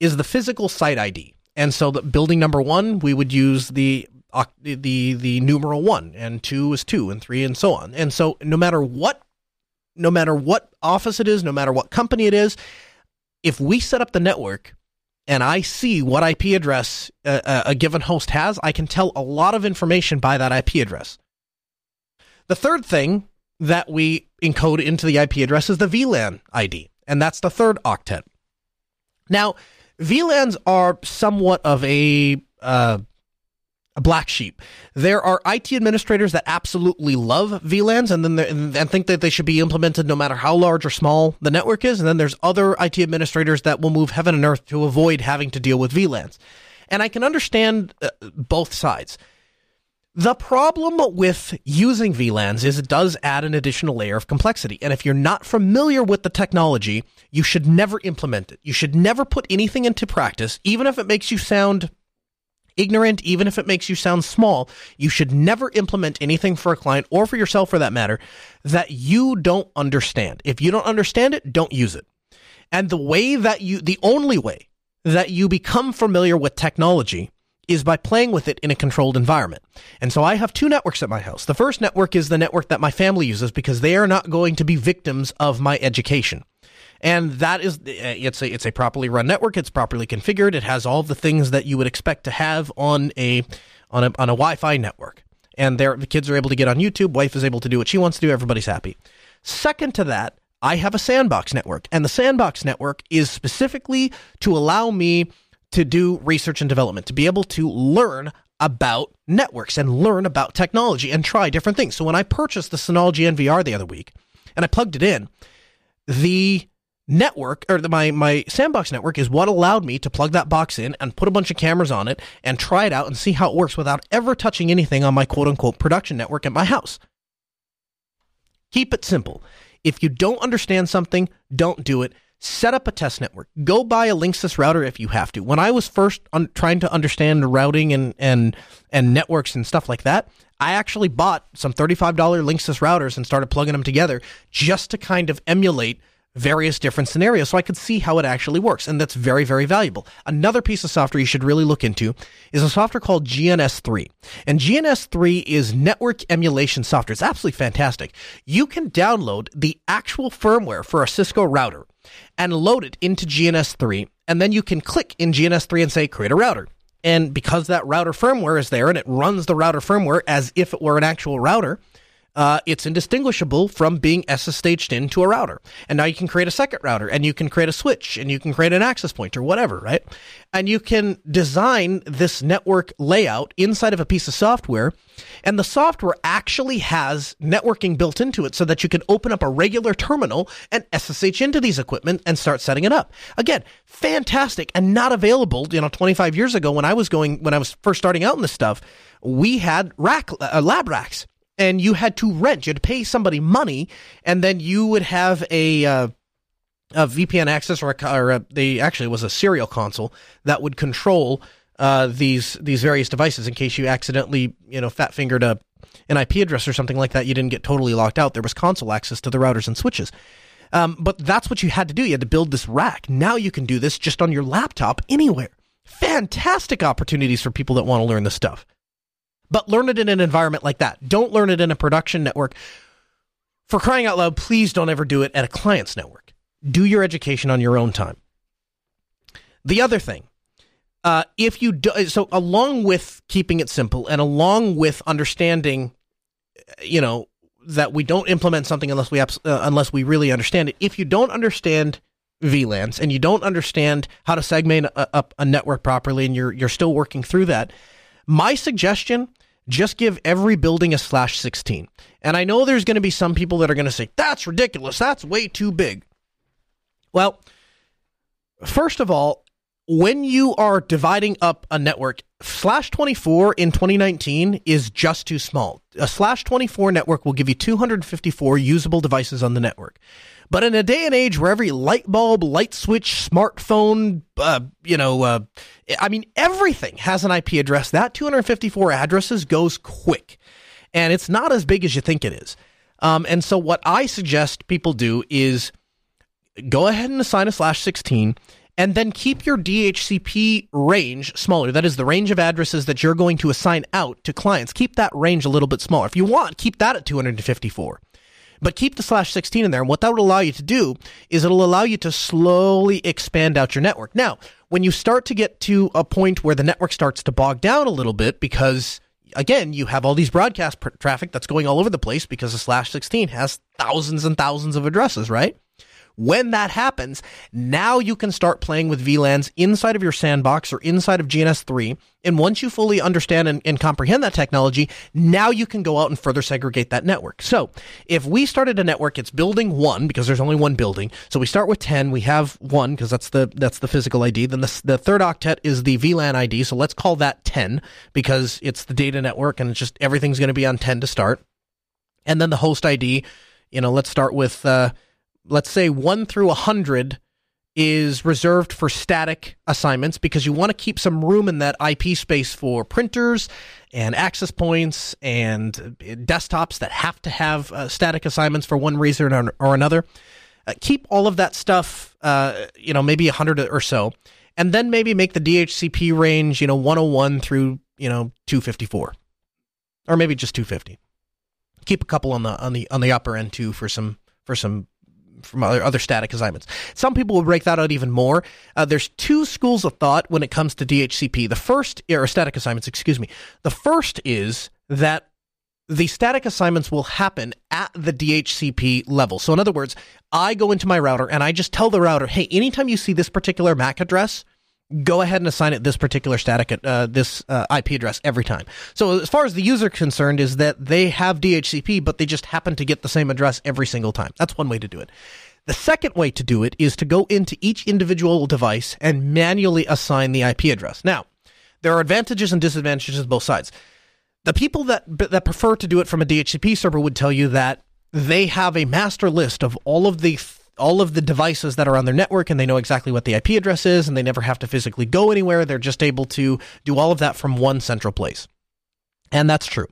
is the physical site ID. And so the building number 1, we would use the the the numeral 1 and 2 is 2 and 3 and so on. And so no matter what no matter what office it is, no matter what company it is, if we set up the network and I see what IP address a, uh, uh, a given host has, I can tell a lot of information by that IP address. The third thing that we encode into the IP address is the VLAN ID, and that's the third octet. Now, VLANs are somewhat of a uh, a black sheep. There are IT administrators that absolutely love VLANs and then and think that they should be implemented no matter how large or small the network is. And then there's other IT administrators that will move heaven and earth to avoid having to deal with VLANs. And I can understand uh, both sides. The problem with using VLANs is it does add an additional layer of complexity. And if you're not familiar with the technology, you should never implement it. You should never put anything into practice, even if it makes you sound ignorant, even if it makes you sound small, you should never implement anything for a client or for yourself for that matter that you don't understand. If you don't understand it, don't use it. And the way that you, the only way that you become familiar with technology is by playing with it in a controlled environment. And so I have two networks at my house. The first network is the network that my family uses because they are not going to be victims of my education and that is eh, it's a it's a properly run network. It's properly configured. It has all the things that you would expect to have on a on a on a Wi-Fi network. And there, the kids are able to get on YouTube. Wife is able to do what she wants to do. Everybody's happy. Second to that, I have a sandbox network, and the sandbox network is specifically to allow me to do research and development, to be able to learn about networks and learn about technology and try different things. So when I purchased the Synology NVR the other week and I plugged it in, the network or the, my my sandbox network is what allowed me to plug that box in and put a bunch of cameras on it and try it out and see how it works without ever touching anything on my quote unquote production network at my house. Keep it simple. If you don't understand something, don't do it. Set up a test network. Go buy a Linksys router if you have to. When I was first un- trying to understand routing and and and networks and stuff like that, I actually bought some $35 Linksys routers and started plugging them together just to kind of emulate various different scenarios so I could see how it actually works. And that's very, very valuable. Another piece of software you should really look into is a software called GNS3. And GNS3 is network emulation software. It's absolutely fantastic. You can download the actual firmware for a Cisco router and load it into GNS3. And then you can click in GNS3 and say, create a router. And because that router firmware is there and it runs the router firmware as if it were an actual router, uh, it's indistinguishable from being SSH'd into a router. And now you can create a second router and you can create a switch and you can create an access point or whatever, right? And you can design this network layout inside of a piece of software. And the software actually has networking built into it so that you can open up a regular terminal and SSH into these equipment and start setting it up. Again, fantastic and not available, you know, 25 years ago when I was going, when I was first starting out in this stuff, we had rack, uh, lab racks and you had to rent. You had to pay somebody money, and then you would have a uh, a VPN access or, a, or a, they actually was a serial console that would control uh, these these various devices in case you accidentally you know fat fingered a an IP address or something like that. You didn't get totally locked out. There was console access to the routers and switches. Um, but that's what you had to do. You had to build this rack. Now you can do this just on your laptop anywhere. Fantastic opportunities for people that want to learn this stuff. But learn it in an environment like that. Don't learn it in a production network. For crying out loud, please don't ever do it at a client's network. Do your education on your own time. The other thing, uh, if you do, so along with keeping it simple and along with understanding, you know, that we don't implement something unless we uh, unless we really understand it. If you don't understand VLANs and you don't understand how to segment up a, a network properly, and you're you're still working through that, my suggestion just give every building a slash 16. And I know there's going to be some people that are going to say, that's ridiculous. That's way too big. Well, first of all, when you are dividing up a network, slash 24 in 2019 is just too small. A slash 24 network will give you 254 usable devices on the network. But in a day and age where every light bulb, light switch, smartphone, uh, you know, uh, I mean, everything has an IP address, that 254 addresses goes quick. And it's not as big as you think it is. Um, and so what I suggest people do is go ahead and assign a slash 16 and then keep your DHCP range smaller. That is the range of addresses that you're going to assign out to clients. Keep that range a little bit smaller. If you want, keep that at 254. But keep the slash 16 in there. And what that will allow you to do is it'll allow you to slowly expand out your network. Now, when you start to get to a point where the network starts to bog down a little bit because again, you have all these broadcast pr- traffic that's going all over the place because the slash 16 has thousands and thousands of addresses, right? When that happens, now you can start playing with VLANs inside of your sandbox or inside of GNS3. And once you fully understand and, and, comprehend that technology, now you can go out and further segregate that network. So if we started a network, it's building one because there's only one building. So we start with 10. We have one because that's the, that's the physical ID. Then the, the third octet is the VLAN ID. So let's call that 10 because it's the data network and it's just everything's going to be on 10 to start. And then the host ID, you know, let's start with, uh, let's say 1 through 100 is reserved for static assignments because you want to keep some room in that IP space for printers and access points and desktops that have to have uh, static assignments for one reason or, or another. Uh, keep all of that stuff, uh, you know, maybe 100 or so, and then maybe make the DHCP range, you know, 101 through, you know, 254 or maybe just 250. Keep a couple on the on the on the upper end too for some for some from other, other static assignments. Some people will break that out even more. Uh, there's two schools of thought when it comes to DHCP. The first, or static assignments, excuse me. The first is that the static assignments will happen at the DHCP level. So in other words, I go into my router and I just tell the router, hey, anytime you see this particular MAC address, go ahead and assign it this particular static uh, this uh, IP address every time. So as far as the user concerned is that they have DHCP but they just happen to get the same address every single time. That's one way to do it. The second way to do it is to go into each individual device and manually assign the IP address. Now, there are advantages and disadvantages on both sides. The people that that prefer to do it from a DHCP server would tell you that they have a master list of all of the all of the devices that are on their network and they know exactly what the IP address is and they never have to physically go anywhere. They're just able to do all of that from one central place. And that's true.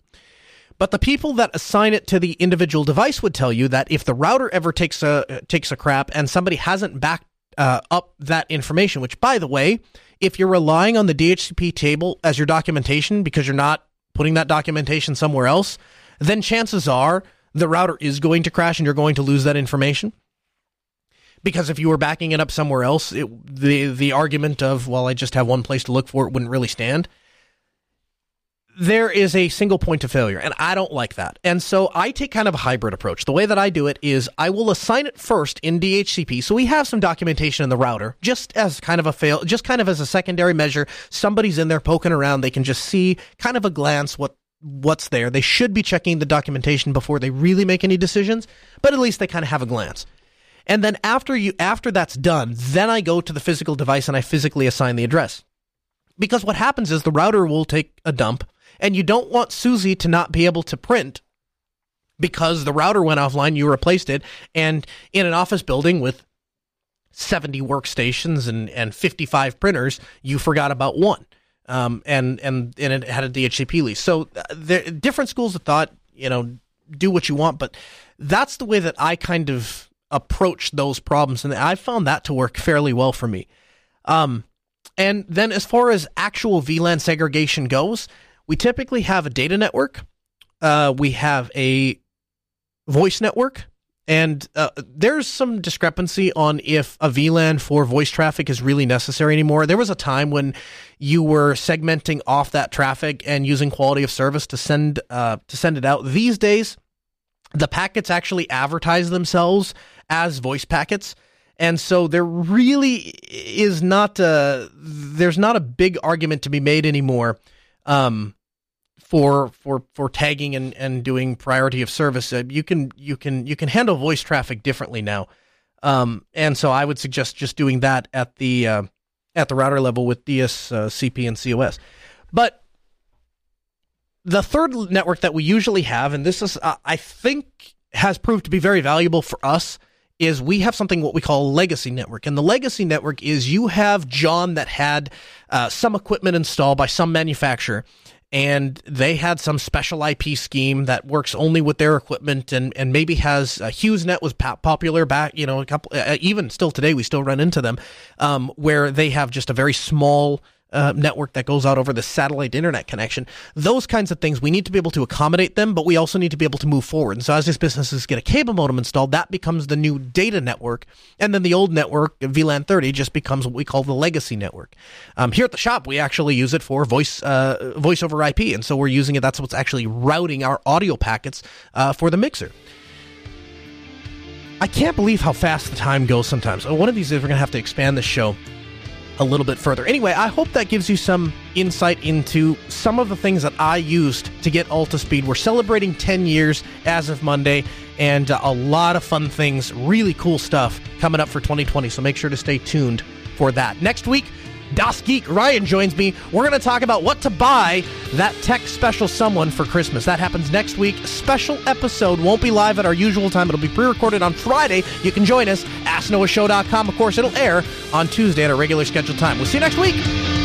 But the people that assign it to the individual device would tell you that if the router ever takes a takes a crap and somebody hasn't backed uh, up that information, which by the way, if you're relying on the DHCP table as your documentation because you're not putting that documentation somewhere else, then chances are the router is going to crash and you're going to lose that information because if you were backing it up somewhere else, it, the the argument of well, I just have one place to look for it wouldn't really stand. There is a single point of failure, and I don't like that. And so I take kind of a hybrid approach. The way that I do it is I will assign it first in DHCP, so we have some documentation in the router, just as kind of a fail, just kind of as a secondary measure. Somebody's in there poking around; they can just see kind of a glance what what's there. They should be checking the documentation before they really make any decisions, but at least they kind of have a glance. And then after you after that's done, then I go to the physical device and I physically assign the address. Because what happens is the router will take a dump and you don't want Susie to not be able to print because the router went offline, you replaced it, and in an office building with 70 workstations and, and 55 printers, you forgot about one. Um, and, and, and it had a DHCP lease. So uh, there, different schools of thought, you know, do what you want, but that's the way that I kind of approach those problems, and I found that to work fairly well for me. Um, and then as far as actual VLAN segregation goes, we typically have a data network, uh, we have a voice network, and uh, there's some discrepancy on if a VLAN for voice traffic is really necessary anymore. There was a time when you were segmenting off that traffic and using quality of service to send uh, to send it out. These days, the packets actually advertise themselves as voice packets. And so there really is not a, there's not a big argument to be made anymore um, for for for tagging and, and doing priority of service. Uh, you can you can you can handle voice traffic differently now. Um, and so I would suggest just doing that at the uh, at the router level with DSCP and COS. But the third network that we usually have, and this is, uh, I think, has proved to be very valuable for us, is we have something what we call a legacy network. And the legacy network is you have John that had uh, some equipment installed by some manufacturer and they had some special IP scheme that works only with their equipment and, and maybe has uh, HughesNet was popular back, you know, a couple, uh, even still today, we still run into them, um, where they have just a very small uh, network that goes out over the satellite internet connection. Those kinds of things, we need to be able to accommodate them, but we also need to be able to move forward. And so as these businesses get a cable modem installed, that becomes the new data network. And then the old network, VLAN 30, just becomes what we call the legacy network. Um, here at the shop, we actually use it for voice, uh, voice over IP. And so we're using it. That's what's actually routing our audio packets uh, for the mixer. I can't believe how fast the time goes sometimes. One of these days, we're going to have to expand the show a little bit further. Anyway, I hope that gives you some insight into some of the things that I used to get Altispeed. We're celebrating 10 years as of Monday, and uh, a lot of fun things, really cool stuff coming up for 2020. So make sure to stay tuned for that. Next week, Das Geek Ryan joins me. We're going to talk about what to buy that tech special someone for Christmas. That happens next week. Special episode won't be live at our usual time. It'll be pre-recorded on Friday. You can join us. AskNoahShow.com. Of course, it'll air on Tuesday at our regular scheduled time. We'll see you next week.